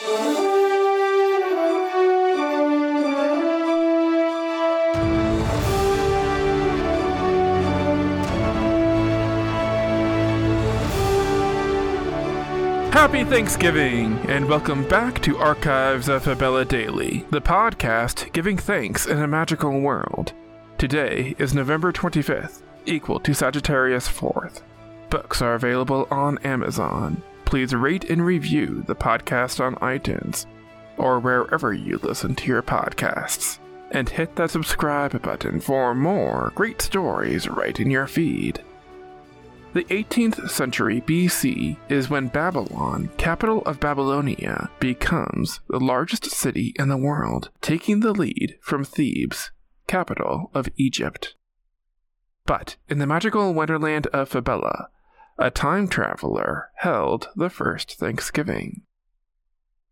Happy Thanksgiving, and welcome back to Archives of Fabella Daily, the podcast giving thanks in a magical world. Today is November 25th, equal to Sagittarius 4th. Books are available on Amazon. Please rate and review the podcast on iTunes or wherever you listen to your podcasts. And hit that subscribe button for more great stories right in your feed. The 18th century BC is when Babylon, capital of Babylonia, becomes the largest city in the world, taking the lead from Thebes, capital of Egypt. But in the magical wonderland of Fabella, a time traveler held the first Thanksgiving.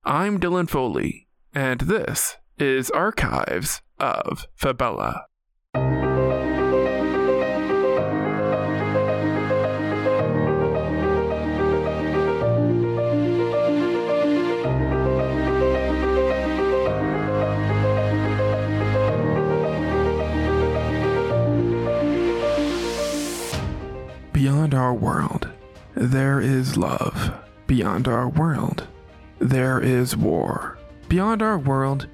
I'm Dylan Foley, and this is Archives of Fabella. Our world, there is love. Beyond our world, there is war. Beyond our world,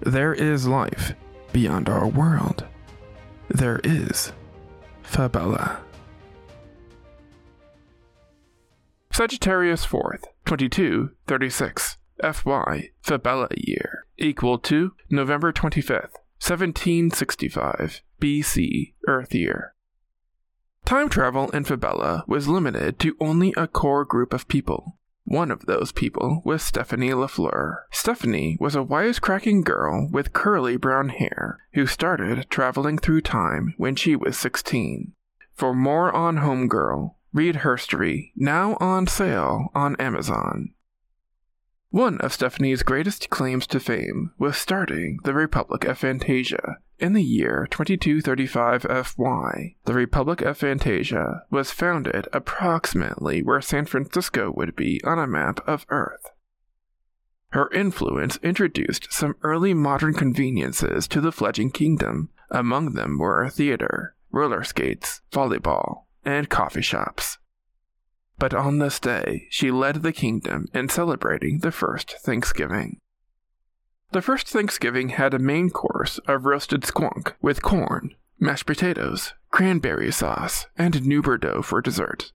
there is life. Beyond our world, there is Fabella. Sagittarius 4th, 2236, FY, Fabella year, equal to November 25th, 1765, BC, Earth year. Time travel in Fabella was limited to only a core group of people. One of those people was Stephanie LaFleur. Stephanie was a wisecracking girl with curly brown hair who started traveling through time when she was 16. For more on Homegirl, read Herstory, now on sale on Amazon. One of Stephanie's greatest claims to fame was starting the Republic of Fantasia in the year 2235 FY. The Republic of Fantasia was founded approximately where San Francisco would be on a map of Earth. Her influence introduced some early modern conveniences to the fledgling kingdom. Among them were a theater, roller skates, volleyball, and coffee shops. But on this day, she led the kingdom in celebrating the first Thanksgiving. The first Thanksgiving had a main course of roasted squonk with corn, mashed potatoes, cranberry sauce, and noober dough for dessert.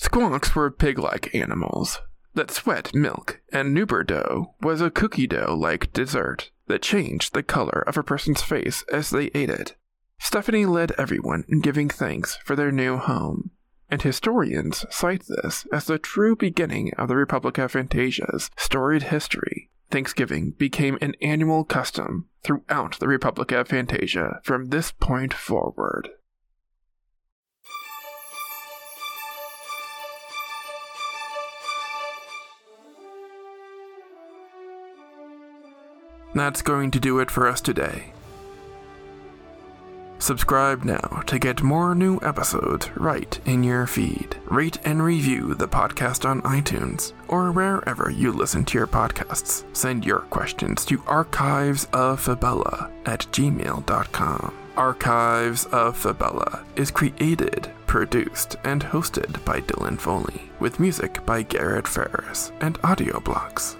Squonks were pig like animals that sweat milk, and noober dough was a cookie dough like dessert that changed the color of a person's face as they ate it. Stephanie led everyone in giving thanks for their new home, and historians cite this as the true beginning of the Republic of Fantasia's storied history. Thanksgiving became an annual custom throughout the Republic of Fantasia from this point forward. That's going to do it for us today. Subscribe now to get more new episodes right in your feed. Rate and review the podcast on iTunes or wherever you listen to your podcasts. Send your questions to archivesoffabella at gmail.com. Archives of Fabella is created, produced, and hosted by Dylan Foley, with music by Garrett Ferris and AudioBlocks.